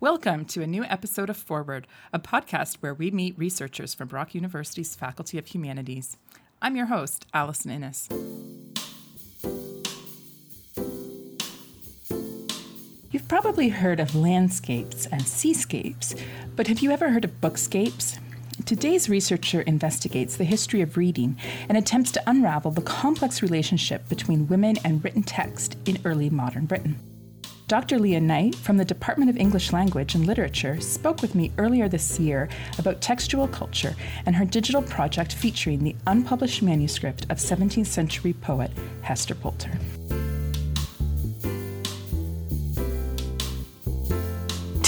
Welcome to a new episode of Forward, a podcast where we meet researchers from Brock University's Faculty of Humanities. I'm your host, Allison Innes. You've probably heard of landscapes and seascapes, but have you ever heard of bookscapes? Today's researcher investigates the history of reading and attempts to unravel the complex relationship between women and written text in early modern Britain. Dr. Leah Knight from the Department of English Language and Literature spoke with me earlier this year about textual culture and her digital project featuring the unpublished manuscript of 17th century poet Hester Pulter.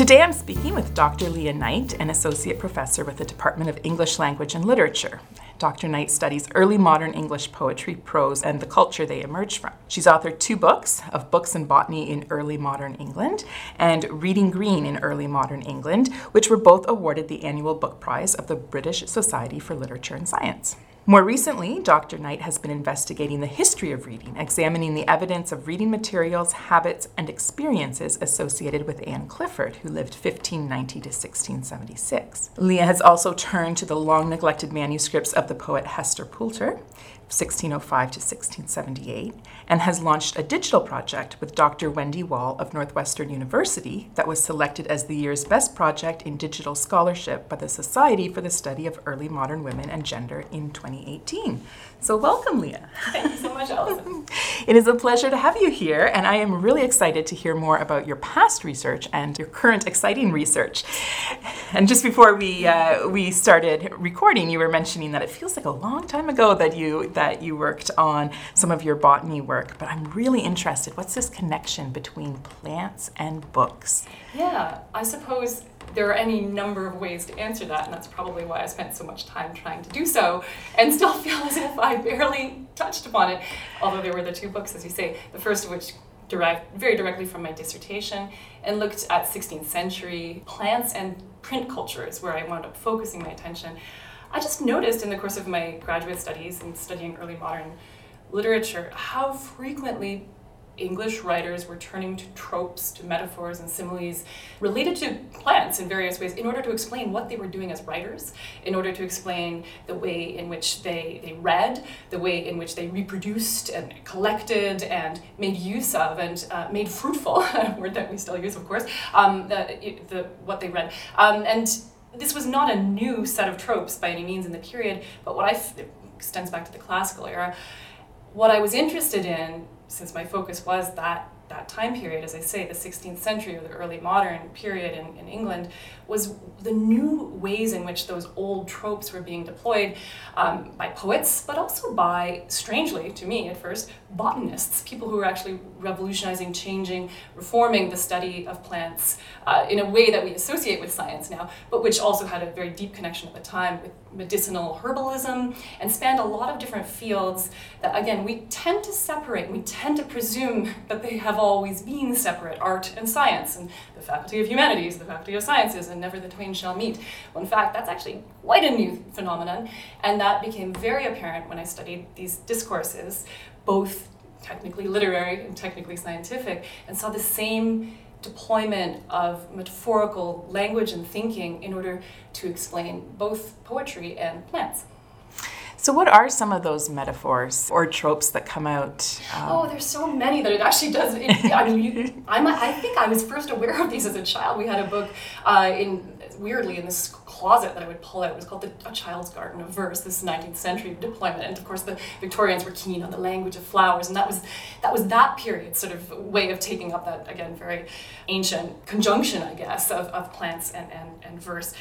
Today I'm speaking with Dr. Leah Knight, an associate professor with the Department of English Language and Literature. Dr. Knight studies early modern English poetry, prose, and the culture they emerge from. She's authored two books of Books and Botany in Early Modern England and Reading Green in Early Modern England, which were both awarded the annual book prize of the British Society for Literature and Science. More recently, Dr. Knight has been investigating the history of reading, examining the evidence of reading materials, habits, and experiences associated with Anne Clifford, who lived 1590 to 1676. Leah has also turned to the long neglected manuscripts of the poet Hester Pulter, 1605 to 1678, and has launched a digital project with Dr. Wendy Wall of Northwestern University that was selected as the year's best project in digital scholarship by the Society for the Study of Early Modern Women and Gender in 2018. So, welcome, Leah. Thank you so much, Allison. it is a pleasure to have you here, and I am really excited to hear more about your past research and your current exciting research. And just before we uh, we started recording, you were mentioning that it feels like a long time ago that you that you worked on some of your botany work. But I'm really interested. What's this connection between plants and books? Yeah, I suppose there are any number of ways to answer that, and that's probably why I spent so much time trying to do so, and still feel as if I barely touched upon it. Although there were the two books, as you say, the first of which derived very directly from my dissertation and looked at 16th century plants and print cultures, where I wound up focusing my attention. I just noticed in the course of my graduate studies and studying early modern literature how frequently English writers were turning to tropes, to metaphors and similes related to plants in various ways in order to explain what they were doing as writers, in order to explain the way in which they, they read, the way in which they reproduced and collected and made use of and uh, made fruitful, a word that we still use, of course, um, the, the, what they read. Um, and this was not a new set of tropes by any means in the period, but what I f- extends back to the classical era. What I was interested in since my focus was that that time period, as I say, the 16th century or the early modern period in, in England, was the new ways in which those old tropes were being deployed um, by poets, but also by, strangely to me at first, botanists, people who were actually revolutionizing, changing, reforming the study of plants uh, in a way that we associate with science now, but which also had a very deep connection at the time with medicinal herbalism and spanned a lot of different fields that, again, we tend to separate, we tend to presume that they have always been separate art and science, and the Faculty of Humanities, the Faculty of Sciences, and never the twain shall meet. Well, in fact, that's actually quite a new phenomenon, and that became very apparent when I studied these discourses, both technically literary and technically scientific, and saw the same deployment of metaphorical language and thinking in order to explain both poetry and plants. So, what are some of those metaphors or tropes that come out? Um... Oh, there's so many that it actually does. It, I mean, you, I'm, I think I was first aware of these as a child. We had a book uh, in weirdly in this closet that I would pull out. It was called the, A Child's Garden of Verse. This 19th century deployment, and of course the Victorians were keen on the language of flowers, and that was that was that period sort of way of taking up that again very ancient conjunction, I guess, of, of plants and, and, and verse.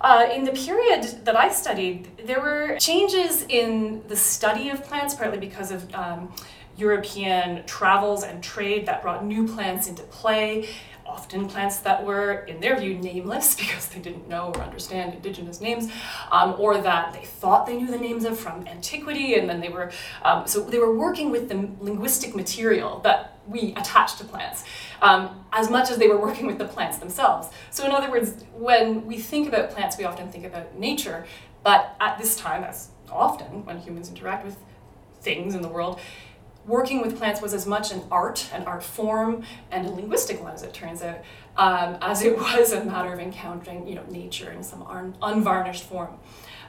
Uh, in the period that I studied, there were changes in the study of plants, partly because of um, European travels and trade that brought new plants into play. Often plants that were, in their view, nameless because they didn't know or understand indigenous names, um, or that they thought they knew the names of from antiquity, and then they were um, so they were working with the linguistic material that we attach to plants um, as much as they were working with the plants themselves. So, in other words, when we think about plants, we often think about nature, but at this time, as often when humans interact with things in the world, working with plants was as much an art, an art form, and a linguistic one, as it turns out, um, as it was a matter of encountering, you know, nature in some un- unvarnished form.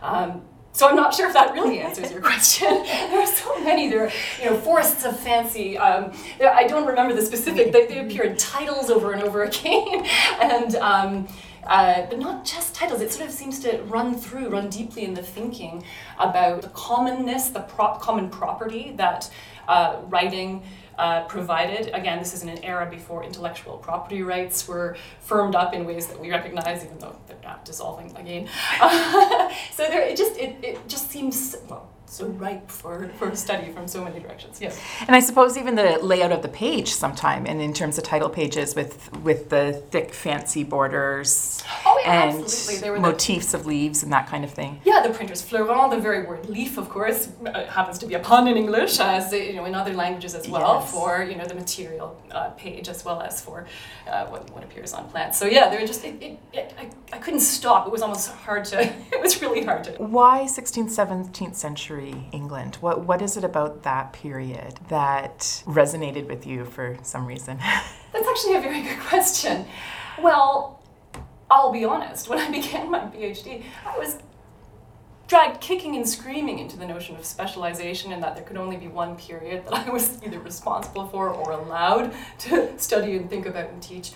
Um, so I'm not sure if that really answers your question. there are so many. There are, you know, forests of fancy. Um, there, I don't remember the specific. They, they, appear in titles over and over again, and um, uh, but not just titles. It sort of seems to run through, run deeply in the thinking about the commonness, the prop, common property that uh, writing uh, provided. Again, this is in an era before intellectual property rights were firmed up in ways that we recognize, even though they're not dissolving again. so there, it just it, it just seems well so ripe for, for study from so many directions. Yes. And I suppose even the layout of the page sometime and in terms of title pages with with the thick fancy borders oh, yeah, and. Motifs the, of leaves and that kind of thing. Yeah, the printer's fleuron, the very word leaf of course uh, happens to be a pun in English as you know in other languages as well yes. for you know the material uh, page as well as for uh, what, what appears on plants. So yeah, there were just it, it, it, I, I couldn't stop. It was almost hard to it was really hard to Why 16th 17th century England? What what is it about that period that resonated with you for some reason? That's actually a very good question. Well, I'll be honest. When I began my PhD, I was dragged kicking and screaming into the notion of specialization and that there could only be one period that I was either responsible for or allowed to study and think about and teach.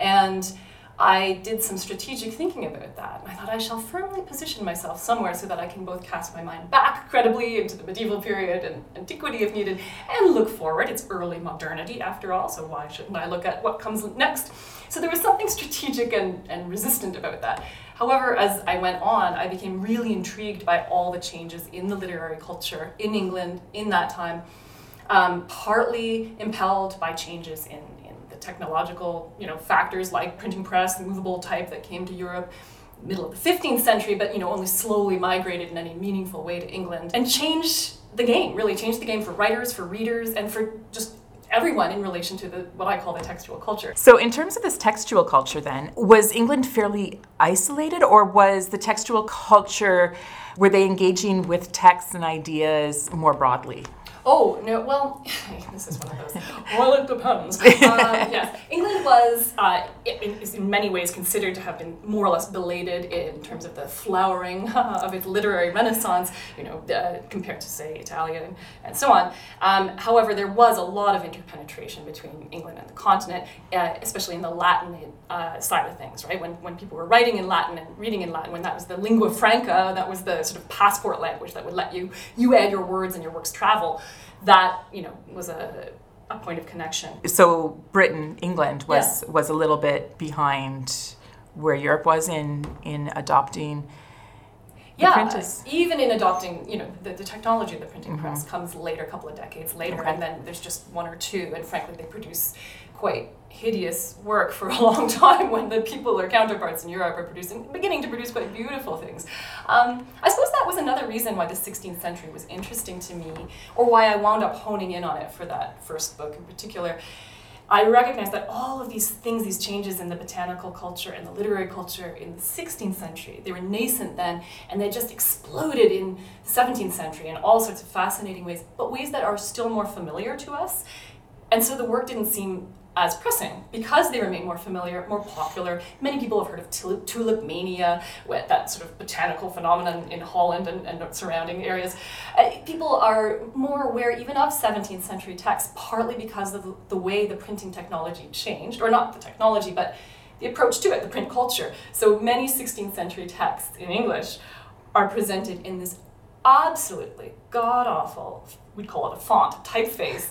And I did some strategic thinking about that. I thought I shall firmly position myself somewhere so that I can both cast my mind back credibly into the medieval period and antiquity if needed, and look forward. It's early modernity after all, so why shouldn't I look at what comes next? So there was something strategic and, and resistant about that. However, as I went on, I became really intrigued by all the changes in the literary culture in England in that time, um, partly impelled by changes in the technological you know factors like printing press, the movable type that came to Europe middle of the 15th century, but you know only slowly migrated in any meaningful way to England and changed the game. Really changed the game for writers, for readers, and for just everyone in relation to the what I call the textual culture. So in terms of this textual culture then, was England fairly isolated or was the textual culture were they engaging with texts and ideas more broadly? Oh no! Well, this is one of those. well, it depends. Um, yes, England was, uh, is in many ways considered to have been more or less belated in terms of the flowering of its literary renaissance. You know, uh, compared to say Italia and, and so on. Um, however, there was a lot of interpenetration between England and the continent, uh, especially in the Latin uh, side of things. Right, when when people were writing in Latin and reading in Latin, when that was the lingua franca, that was the sort of passport language that would let you you add your words and your works travel that you know was a, a point of connection. So Britain, England was yeah. was a little bit behind where Europe was in in adopting. Yeah, even in adopting, you know, the, the technology of the printing mm-hmm. press comes later, a couple of decades later, okay. and then there's just one or two, and frankly, they produce quite hideous work for a long time when the people or counterparts in Europe are producing, beginning to produce quite beautiful things. Um, I suppose that was another reason why the 16th century was interesting to me, or why I wound up honing in on it for that first book in particular. I recognized that all of these things, these changes in the botanical culture and the literary culture in the 16th century, they were nascent then, and they just exploded in the 17th century in all sorts of fascinating ways, but ways that are still more familiar to us. And so the work didn't seem as pressing because they remain more familiar, more popular. Many people have heard of tulip, tulip mania, that sort of botanical phenomenon in Holland and, and surrounding areas. Uh, people are more aware even of 17th century texts, partly because of the, way the printing technology changed, or not the technology, but the approach to it, the print culture. So many 16th century texts in English are presented in this absolutely god awful, we'd call it a font, typeface.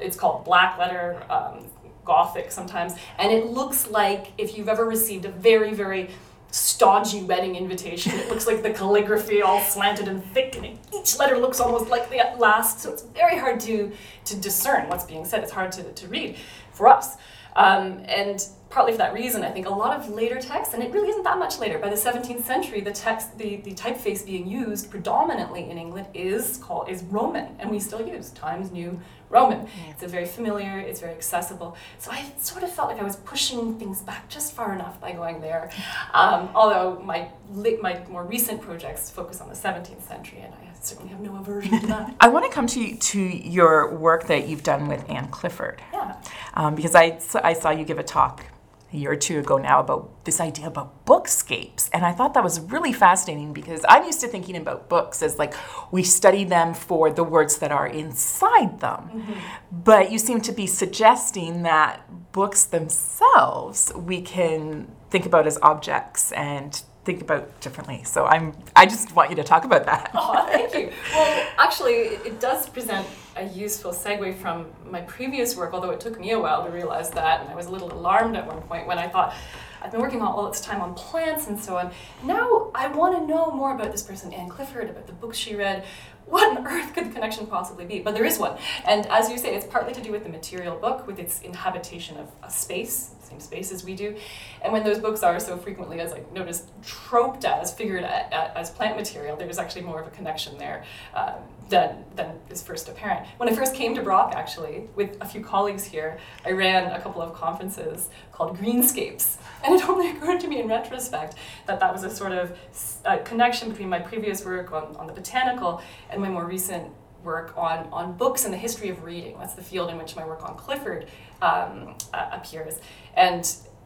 It's called black letter. Um, gothic sometimes, and it looks like if you've ever received a very, very stodgy wedding invitation. It looks like the calligraphy all slanted and thick, and each letter looks almost like the last. So it's very hard to to discern what's being said. It's hard to, to read for us. Um, and partly for that reason, I think a lot of later texts, and it really isn't that much later, by the 17th century, the text, the, the typeface being used predominantly in England is called is Roman, and we still use Times New Roman. It's a very familiar, it's very accessible. So I sort of felt like I was pushing things back just far enough by going there. Um, although my, my more recent projects focus on the 17th century, and I certainly have no aversion to that. I want to come to, to your work that you've done with Anne Clifford. Yeah. Um, because I, I saw you give a talk a year or two ago now about this idea about bookscapes. And I thought that was really fascinating because I'm used to thinking about books as like we study them for the words that are inside them. Mm-hmm. But you seem to be suggesting that books themselves we can think about as objects and think about differently. So I'm I just want you to talk about that. oh, thank you. Well, actually, it does present a useful segue from my previous work, although it took me a while to realize that, and I was a little alarmed at one point when I thought, I've been working all this time on plants and so on. Now I want to know more about this person, Anne Clifford, about the books she read. What on earth could the connection possibly be? But there is one. And as you say, it's partly to do with the material book, with its inhabitation of a space, same space as we do. And when those books are so frequently, as I noticed, troped as, figured as plant material, there's actually more of a connection there um, than, than is first apparent. When I first came to Brock, actually, with a few colleagues here, I ran a couple of conferences called Greenscapes. And it only occurred to me in retrospect that that was a sort of uh, connection between my previous work on, on the botanical and my more recent work on, on books and the history of reading. That's the field in which my work on Clifford um, uh, appears. And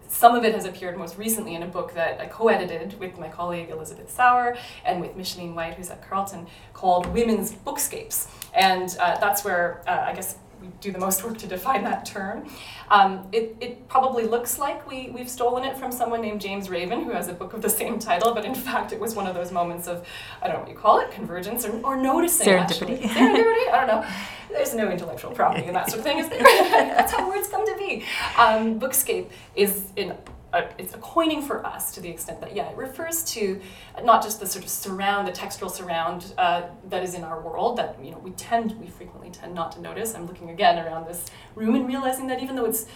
some of it has appeared most recently in a book that I co edited with my colleague Elizabeth Sauer and with Micheline White, who's at Carleton, called Women's Bookscapes. And uh, that's where uh, I guess we do the most work to define that term. Um, it, it probably looks like we, we've stolen it from someone named James Raven, who has a book of the same title, but in fact, it was one of those moments of, I don't know what you call it, convergence or, or noticing. Serendipity. Serendipity? I don't know. There's no intellectual property in that sort of thing, is there? That's how words come to be. Um, Bookscape is in it's a coining for us to the extent that yeah it refers to not just the sort of surround the textual surround uh, that is in our world that you know we tend we frequently tend not to notice. I'm looking again around this room and realizing that even though it's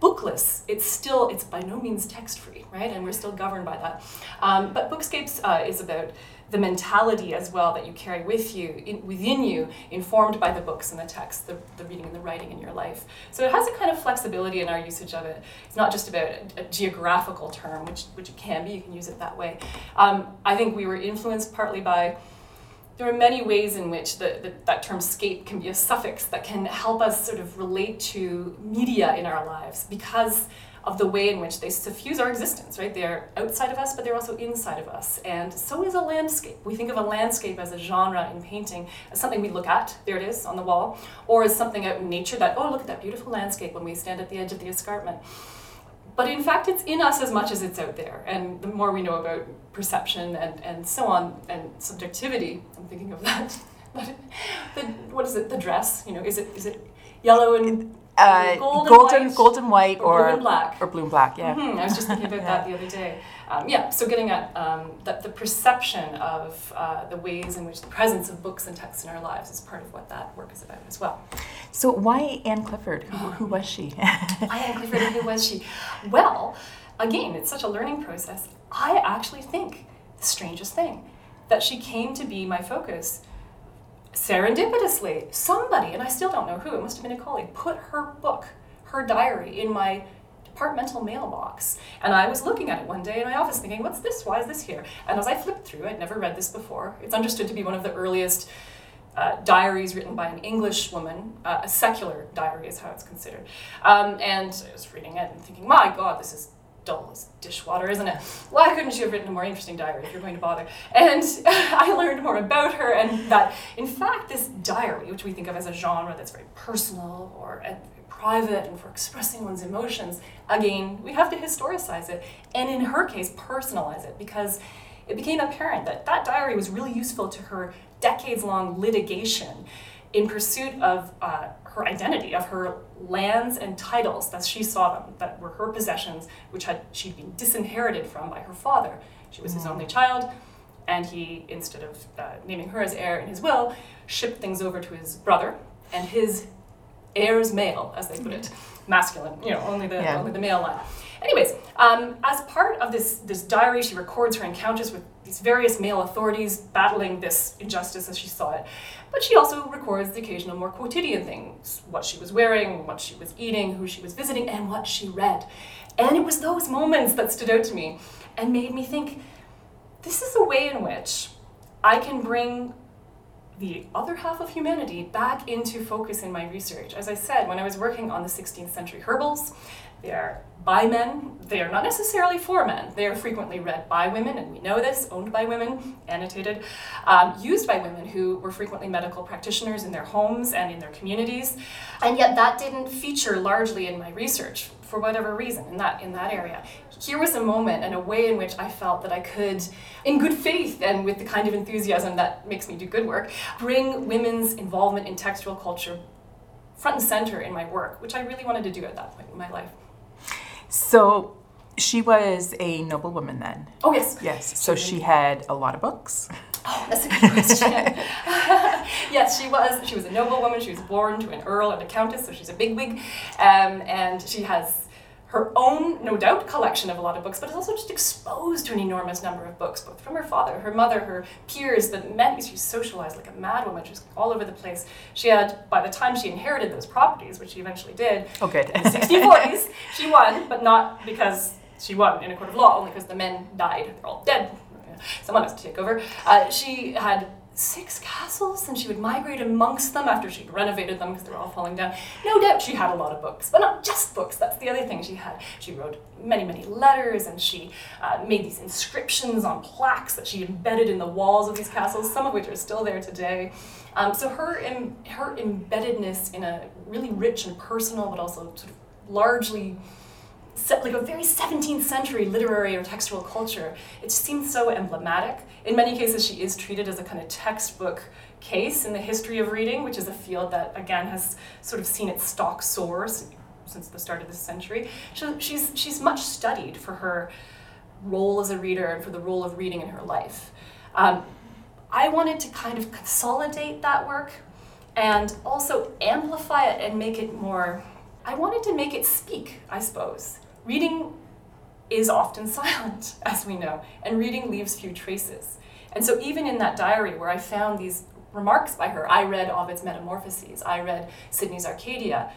bookless it's still it's by no means text free right? And we're still governed by that. Um, but bookscapes uh, is about the mentality as well that you carry with you in, within you informed by the books and the text the, the reading and the writing in your life. So it has a kind of flexibility in our usage of it. It's not just about a, a geographical term which, which it can be you can use it that way. Um, i think we were influenced partly by there are many ways in which the, the, that term scape can be a suffix that can help us sort of relate to media in our lives because of the way in which they suffuse our existence, right? They're outside of us, but they're also inside of us. And so is a landscape. We think of a landscape as a genre in painting, as something we look at, there it is on the wall, or as something out in nature that, oh, look at that beautiful landscape when we stand at the edge of the escarpment. But in fact, it's in us as much as it's out there. And the more we know about perception and, and so on, and subjectivity, I'm thinking of that. the, what is it? The dress, you know, is it is it yellow and uh, golden, golden, white, golden white or, or blue and black. Or blue and black, yeah. Mm-hmm. I was just thinking about that the other day. Um, yeah, so getting at um, that the perception of uh, the ways in which the presence of books and texts in our lives is part of what that work is about as well. So why Anne Clifford? Who, who was she? why Anne Clifford? Who was she? Well, again, it's such a learning process. I actually think the strangest thing that she came to be my focus serendipitously, somebody, and I still don't know who, it must have been a colleague, put her book, her diary, in my departmental mailbox. And I was looking at it one day in my office thinking, what's this? Why is this here? And as I flipped through, I'd never read this before. It's understood to be one of the earliest uh, diaries written by an English woman, uh, a secular diary is how it's considered. Um, and I was reading it and thinking, my God, this is dull as dishwater, isn't it? Why couldn't you have written a more interesting diary if you're going to bother? And I learned more about her, and that in fact, this diary, which we think of as a genre that's very personal or private and for expressing one's emotions, again, we have to historicize it, and in her case, personalize it, because it became apparent that that diary was really useful to her decades long litigation in pursuit of uh, her identity, of her lands and titles that she saw them, that were her possessions, which had she'd been disinherited from by her father. She was his mm. only child, and he, instead of uh, naming her as heir in his will, shipped things over to his brother and his heirs male, as they put it, masculine, you know, only the yeah. only the male line. Anyways, um, as part of this, this diary, she records her encounters with these various male authorities battling this injustice as she saw it. But she also records the occasional more quotidian things what she was wearing, what she was eating, who she was visiting, and what she read. And it was those moments that stood out to me and made me think this is a way in which I can bring the other half of humanity back into focus in my research. As I said, when I was working on the 16th century herbals, they are by men, they are not necessarily for men. They are frequently read by women, and we know this, owned by women, annotated, um, used by women who were frequently medical practitioners in their homes and in their communities. And yet that didn't feature largely in my research for whatever reason in that in that area. Here was a moment and a way in which I felt that I could, in good faith and with the kind of enthusiasm that makes me do good work, bring women's involvement in textual culture front and center in my work, which I really wanted to do at that point in my life. So she was a noblewoman then. Oh yes. Yes. So she had a lot of books. Oh, that's a good question. yes, she was. She was a noblewoman. She was born to an earl and a countess, so she's a bigwig, um, and she has her own, no doubt, collection of a lot of books, but is also just exposed to an enormous number of books, both from her father, her mother, her peers, the men. She socialized like a madwoman. She's all over the place. She had, by the time she inherited those properties, which she eventually did, oh, good. in the 1640s, she won, but not because she won in a court of law, only because the men died. They're all dead. Someone has to take over. Uh, she had six castles and she would migrate amongst them after she'd renovated them because they were all falling down. No doubt she had a lot of books, but not just books. That's the other thing she had. She wrote many, many letters and she uh, made these inscriptions on plaques that she embedded in the walls of these castles, some of which are still there today. Um, so her, Im- her embeddedness in a really rich and personal, but also sort of largely like a very 17th century literary or textual culture. It seems so emblematic. In many cases, she is treated as a kind of textbook case in the history of reading, which is a field that, again, has sort of seen its stock soar since the start of this century. She's, she's much studied for her role as a reader and for the role of reading in her life. Um, I wanted to kind of consolidate that work and also amplify it and make it more I wanted to make it speak, I suppose. Reading is often silent, as we know, and reading leaves few traces. And so, even in that diary where I found these remarks by her, I read Ovid's Metamorphoses, I read Sidney's Arcadia,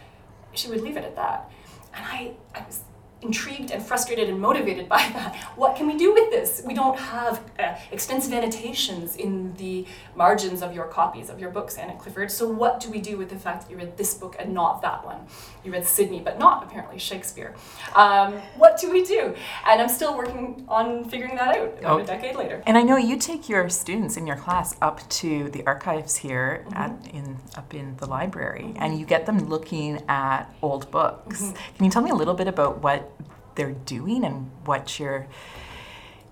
she would leave it at that. And I, I was intrigued and frustrated and motivated by that. What can we do with this? We don't have uh, extensive annotations in the margins of your copies of your books, Anna Clifford. So what do we do with the fact that you read this book and not that one? You read Sidney, but not apparently Shakespeare. Um, what do we do? And I'm still working on figuring that out about oh. a decade later. And I know you take your students in your class up to the archives here mm-hmm. at, in up in the library, mm-hmm. and you get them looking at old books. Mm-hmm. Can you tell me a little bit about what they're doing and what you're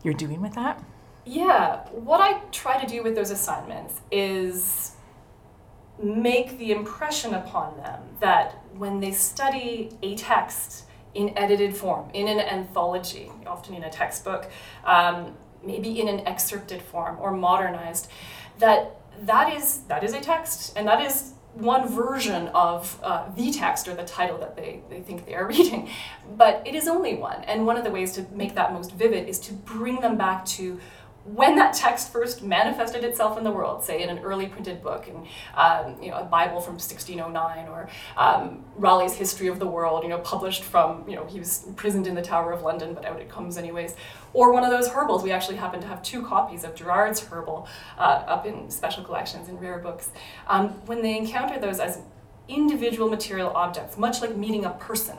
you're doing with that? Yeah, what I try to do with those assignments is make the impression upon them that when they study a text in edited form, in an anthology, often in a textbook, um, maybe in an excerpted form or modernized, that that is that is a text and that is one version of uh, the text or the title that they, they think they are reading, but it is only one. And one of the ways to make that most vivid is to bring them back to when that text first manifested itself in the world, say in an early printed book, in um, you know a Bible from 1609, or um, Raleigh's History of the World, you know published from you know he was imprisoned in the Tower of London, but out it comes anyways, or one of those herbals. We actually happen to have two copies of Gerard's herbal uh, up in special collections in rare books. Um, when they encounter those as individual material objects, much like meeting a person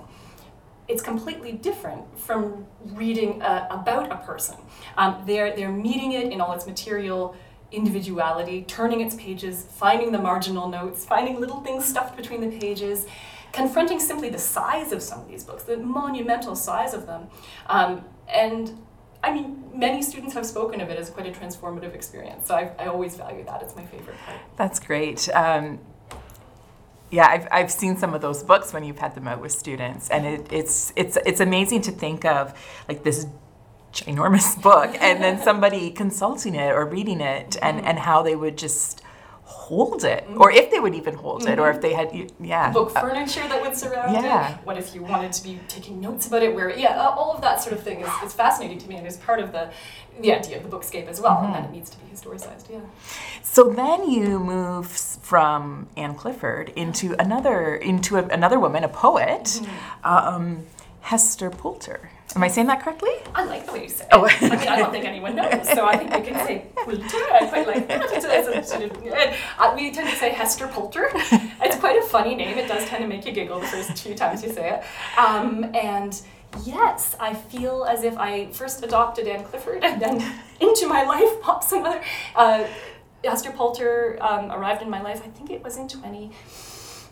it's completely different from reading uh, about a person. Um, they're, they're meeting it in all its material individuality, turning its pages, finding the marginal notes, finding little things stuffed between the pages, confronting simply the size of some of these books, the monumental size of them. Um, and I mean, many students have spoken of it as quite a transformative experience. So I, I always value that. It's my favorite part. That's great. Um, yeah, I've, I've seen some of those books when you've had them out with students, and it, it's it's it's amazing to think of like this ginormous book, and then somebody consulting it or reading it, and mm-hmm. and how they would just hold it, or if they would even hold it, or if mm-hmm. they had, yeah. book uh, furniture that would surround yeah. it. What if you wanted to be taking notes about it? Where, yeah, all of that sort of thing is, is fascinating to me and is part of the the idea of the bookscape as well, and then it mm-hmm. needs to be historicized. Yeah. So then you move from Anne Clifford into another into a, another woman, a poet, mm-hmm. um, Hester Pulter. Am I saying that correctly? I like the way you say it. Oh. I mean, I don't think anyone knows, so I think we can say Pulter. I quite like that. It's a- it's a sort of- and, uh, we tend to say Hester Pulter. It's quite a funny name. It does tend to make you giggle the first two times you say it. Um, and yes, I feel as if I first adopted Anne Clifford and then into my life pops another. Uh, Hester Pulter um, arrived in my life, I think it was in 20,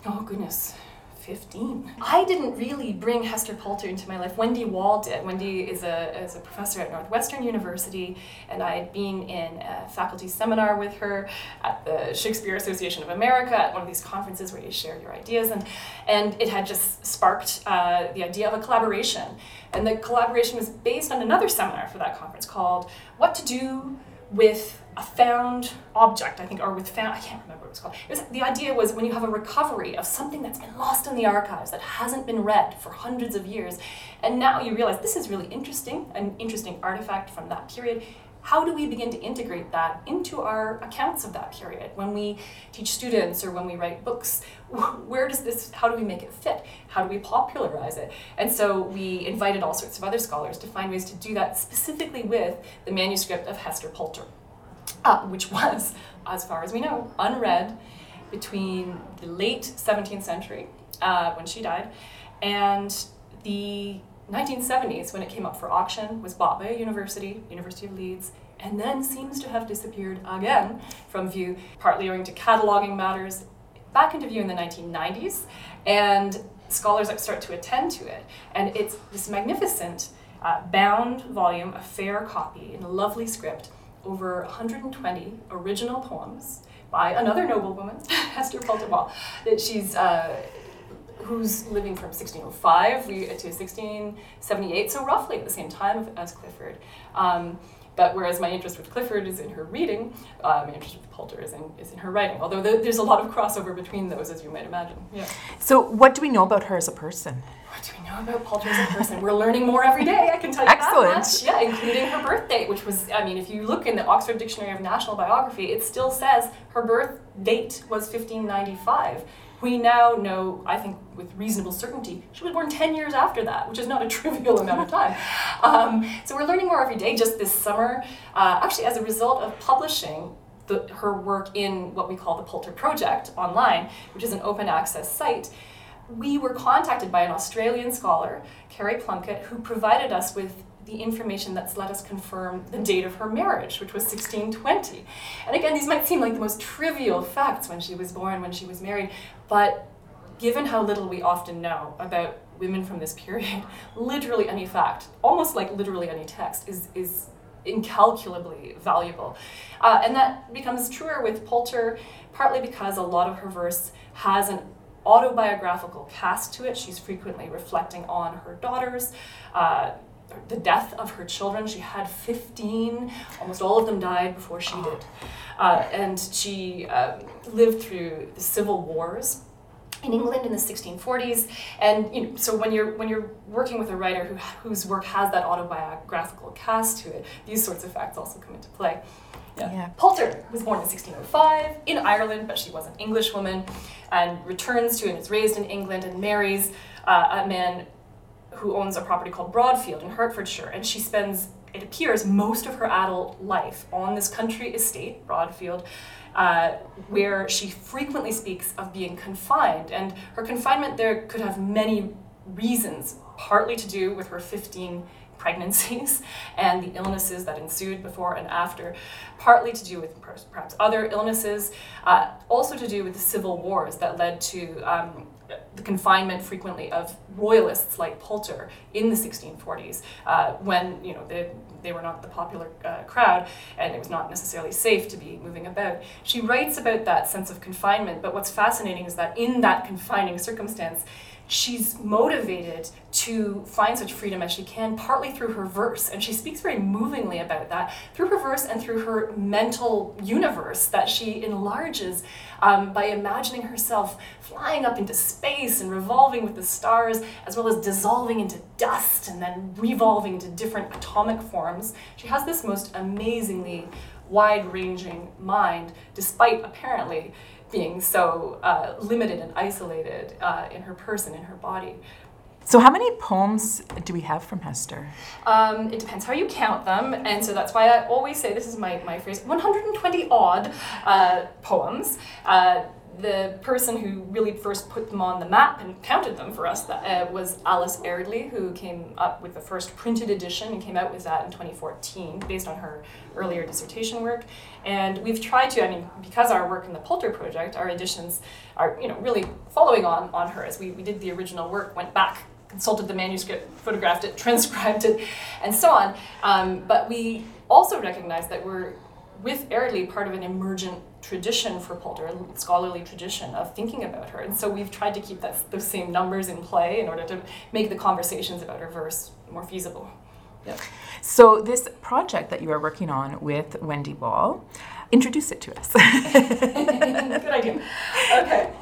oh goodness, 15. I didn't really bring Hester Pulter into my life. Wendy Wall did. Wendy is a, is a professor at Northwestern University, and I had been in a faculty seminar with her at the Shakespeare Association of America at one of these conferences where you share your ideas, and, and it had just sparked uh, the idea of a collaboration. And the collaboration was based on another seminar for that conference called What to Do with a found object, I think, or with found, I can't remember what it was called. It was, the idea was when you have a recovery of something that's been lost in the archives, that hasn't been read for hundreds of years, and now you realize this is really interesting, an interesting artifact from that period. How do we begin to integrate that into our accounts of that period? When we teach students or when we write books, where does this, how do we make it fit? How do we popularize it? And so we invited all sorts of other scholars to find ways to do that specifically with the manuscript of Hester Pulter uh, which was, as far as we know, unread between the late 17th century, uh, when she died, and the 1970s, when it came up for auction, was bought by a university, University of Leeds, and then seems to have disappeared again from view, partly owing to cataloging matters, back into view in the 1990s, and scholars start to attend to it. And it's this magnificent uh, bound volume, a fair copy in a lovely script, over 120 original poems by another noblewoman, Hester Pulter that she's uh, who's living from 1605 to 1678, so roughly at the same time as Clifford. Um, but whereas my interest with Clifford is in her reading, uh, my interest with Pulter is in, is in her writing. Although the, there's a lot of crossover between those, as you might imagine. Yeah. So what do we know about her as a person? What do we know about Pulter as a person? We're learning more every day, I can tell you Excellent. that much. Yeah, including her birth date, which was, I mean, if you look in the Oxford Dictionary of National Biography, it still says her birth date was 1595. We now know, I think, with reasonable certainty, she was born 10 years after that, which is not a trivial amount of time. Um, so we're learning more every day. Just this summer, uh, actually, as a result of publishing the, her work in what we call the Pulter Project online, which is an open access site, we were contacted by an Australian scholar, Carrie Plunkett, who provided us with the information that's let us confirm the date of her marriage, which was 1620. And again, these might seem like the most trivial facts when she was born, when she was married, but given how little we often know about women from this period, literally any fact, almost like literally any text, is, is incalculably valuable. Uh, and that becomes truer with Pulter, partly because a lot of her verse has an autobiographical cast to it. She's frequently reflecting on her daughters. Uh, the death of her children. She had 15, almost all of them died before she did. Uh, and she um, lived through the civil wars in England in the 1640s. And you know, so when you're when you're working with a writer who, whose work has that autobiographical cast to it, these sorts of facts also come into play. Yeah. Yeah. Pulter was born in 1605 in Ireland, but she was an English woman, and returns to and is raised in England and marries uh, a man who owns a property called Broadfield in Hertfordshire, and she spends, it appears, most of her adult life on this country estate, Broadfield, uh, where she frequently speaks of being confined. And her confinement there could have many reasons, partly to do with her 15 pregnancies and the illnesses that ensued before and after, partly to do with perhaps other illnesses, uh, also to do with the civil wars that led to um, the confinement frequently of royalists like Pulter in the 1640s, uh, when you know they, they were not the popular uh, crowd and it was not necessarily safe to be moving about. She writes about that sense of confinement, but what's fascinating is that in that confining circumstance, she's motivated to find such freedom as she can, partly through her verse. And she speaks very movingly about that through her verse and through her mental universe that she enlarges um, by imagining herself flying up into space and revolving with the stars, as well as dissolving into dust and then revolving into different atomic forms. She has this most amazingly wide ranging mind, despite apparently being so uh, limited and isolated uh, in her person, in her body. So, how many poems do we have from Hester? Um, it depends how you count them, and so that's why I always say this is my, my phrase 120 odd uh, poems. Uh, the person who really first put them on the map and counted them for us uh, was Alice Eardley, who came up with the first printed edition and came out with that in 2014 based on her earlier dissertation work. And we've tried to, I mean, because our work in the Pulter Project, our editions are, you know, really following on, on her as we, we did the original work, went back consulted the manuscript, photographed it, transcribed it, and so on. Um, but we also recognize that we're with Eardley part of an emergent tradition for Pulter, scholarly tradition of thinking about her. And so we've tried to keep that, those same numbers in play in order to make the conversations about her verse more feasible. Yep. So this project that you are working on with Wendy Wall, introduce it to us. Good idea. Okay.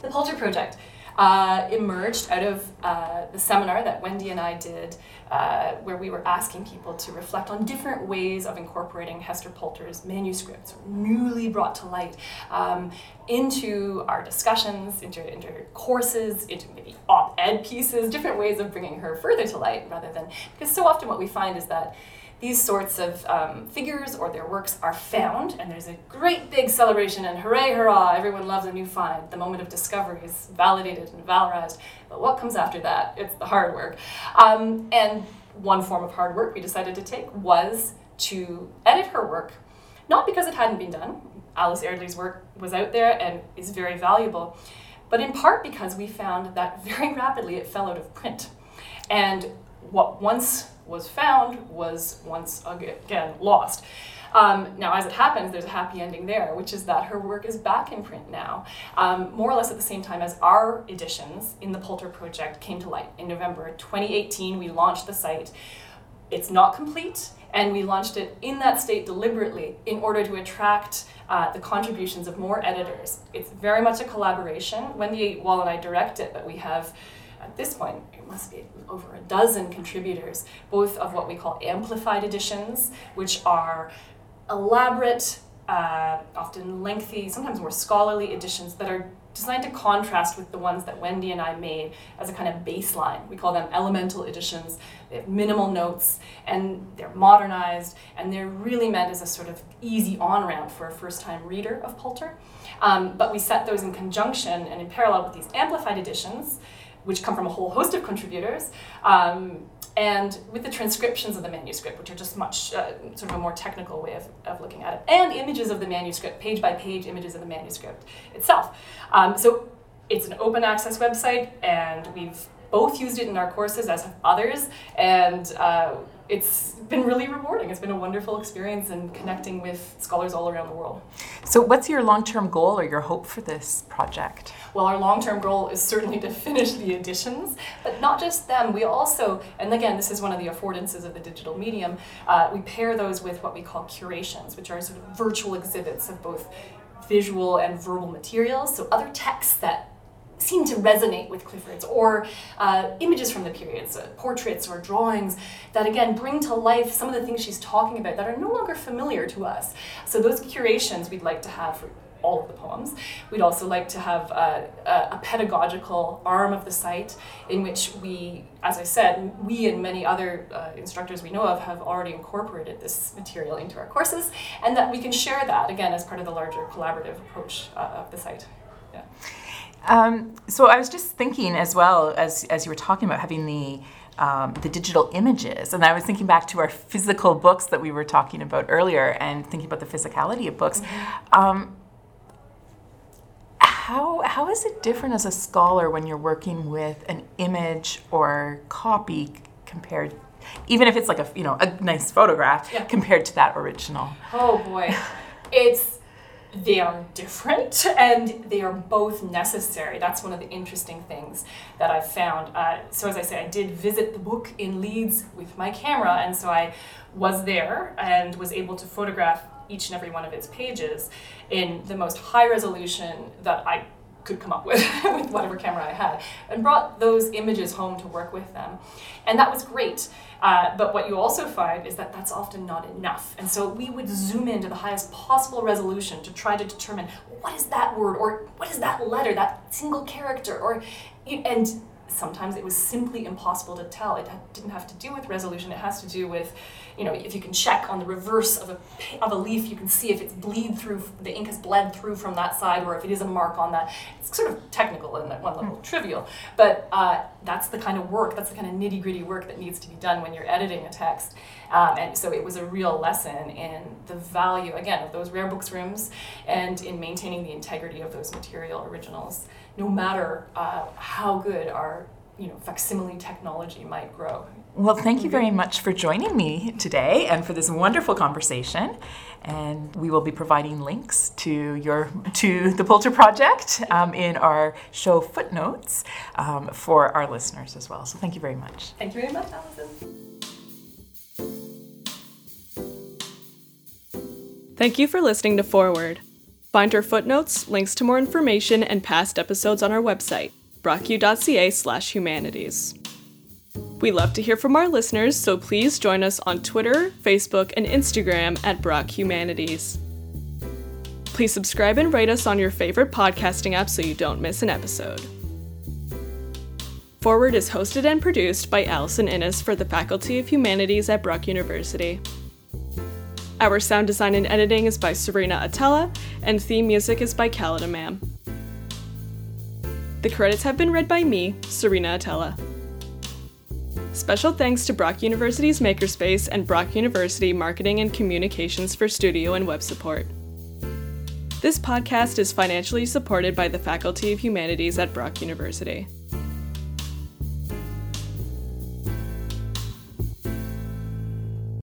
The Pulter Project uh, emerged out of uh, the seminar that Wendy and I did, uh, where we were asking people to reflect on different ways of incorporating Hester Pulter's manuscripts, newly brought to light, um, into our discussions, into, into courses, into maybe op ed pieces, different ways of bringing her further to light rather than. Because so often what we find is that these sorts of um, figures or their works are found, and there's a great big celebration and hooray, hurrah, everyone loves a new find. The moment of discovery is validated and valorized. But what comes after that? It's the hard work. Um, and one form of hard work we decided to take was to edit her work, not because it hadn't been done. Alice Eardley's work was out there and is very valuable, but in part because we found that very rapidly it fell out of print. And what once was found was once again lost. Um, now, as it happens, there's a happy ending there, which is that her work is back in print now, um, more or less at the same time as our editions in the Pulter Project came to light. In November 2018, we launched the site. It's not complete, and we launched it in that state deliberately in order to attract uh, the contributions of more editors. It's very much a collaboration. Wendy Wall and I direct it, but we have at this point, it must be over a dozen contributors, both of what we call amplified editions, which are elaborate, uh, often lengthy, sometimes more scholarly editions that are designed to contrast with the ones that Wendy and I made as a kind of baseline. We call them elemental editions. They have minimal notes and they're modernized and they're really meant as a sort of easy on ramp for a first time reader of Pulter. Um, but we set those in conjunction and in parallel with these amplified editions which come from a whole host of contributors, um, and with the transcriptions of the manuscript, which are just much uh, sort of a more technical way of, of looking at it, and images of the manuscript, page by page images of the manuscript itself. Um, so it's an open access website, and we've both used it in our courses, as have others, and uh, it's been really rewarding. It's been a wonderful experience in connecting with scholars all around the world. So, what's your long term goal or your hope for this project? Well, our long term goal is certainly to finish the editions, but not just them. We also, and again, this is one of the affordances of the digital medium, uh, we pair those with what we call curations, which are sort of virtual exhibits of both visual and verbal materials, so other texts that seem to resonate with Clifford's, or uh, images from the periods, uh, portraits or drawings that again bring to life some of the things she's talking about that are no longer familiar to us. So those curations we'd like to have for all of the poems. We'd also like to have a, a, pedagogical arm of the site in which we, as I said, we and many other uh, instructors we know of have already incorporated this material into our courses, and that we can share that again as part of the larger collaborative approach uh, of the site. Yeah. Um, so I was just thinking as well as as you were talking about having the um, the digital images, and I was thinking back to our physical books that we were talking about earlier, and thinking about the physicality of books. Mm-hmm. Um, how how is it different as a scholar when you're working with an image or copy compared? Even if it's like a you know a nice photograph yeah. compared to that original. Oh boy, it's they are different and they are both necessary. That's one of the interesting things that I've found. Uh, so, as I say, I did visit the book in Leeds with my camera, and so I was there and was able to photograph each and every one of its pages in the most high resolution that I could come up with with whatever camera I had, and brought those images home to work with them. And that was great. Uh, but what you also find is that that's often not enough. And so we would zoom into the highest possible resolution to try to determine what is that word or what is that letter, that single character, or and sometimes it was simply impossible to tell. It didn't have to do with resolution. It has to do with, you know, if you can check on the reverse of a of a leaf, you can see if it's bleed through, the ink has bled through from that side, or if it is a mark on that. It's sort of technical and at one level mm. trivial, but uh, that's the kind of work, that's the kind of nitty gritty work that needs to be done when you're editing a text. Um, and so it was a real lesson in the value, again, of those rare books rooms and in maintaining the integrity of those material originals no matter uh, how good our you know facsimile technology might grow. Well, thank you very much for joining me today and for this wonderful conversation. And we will be providing links to your to the Pulter Project um, in our show footnotes um, for our listeners as well. So thank you very much. Thank you very much, Allison. Thank you for listening to Forward. Find our footnotes, links to more information, and past episodes on our website, brocku.ca slash humanities. We love to hear from our listeners, so please join us on Twitter, Facebook, and Instagram at Brock Humanities. Please subscribe and rate us on your favorite podcasting app so you don't miss an episode. Forward is hosted and produced by Allison Innes for the Faculty of Humanities at Brock University. Our sound design and editing is by Serena Atella, and theme music is by Caladamam. The credits have been read by me, Serena Atella. Special thanks to Brock University's Makerspace and Brock University Marketing and Communications for studio and web support. This podcast is financially supported by the Faculty of Humanities at Brock University.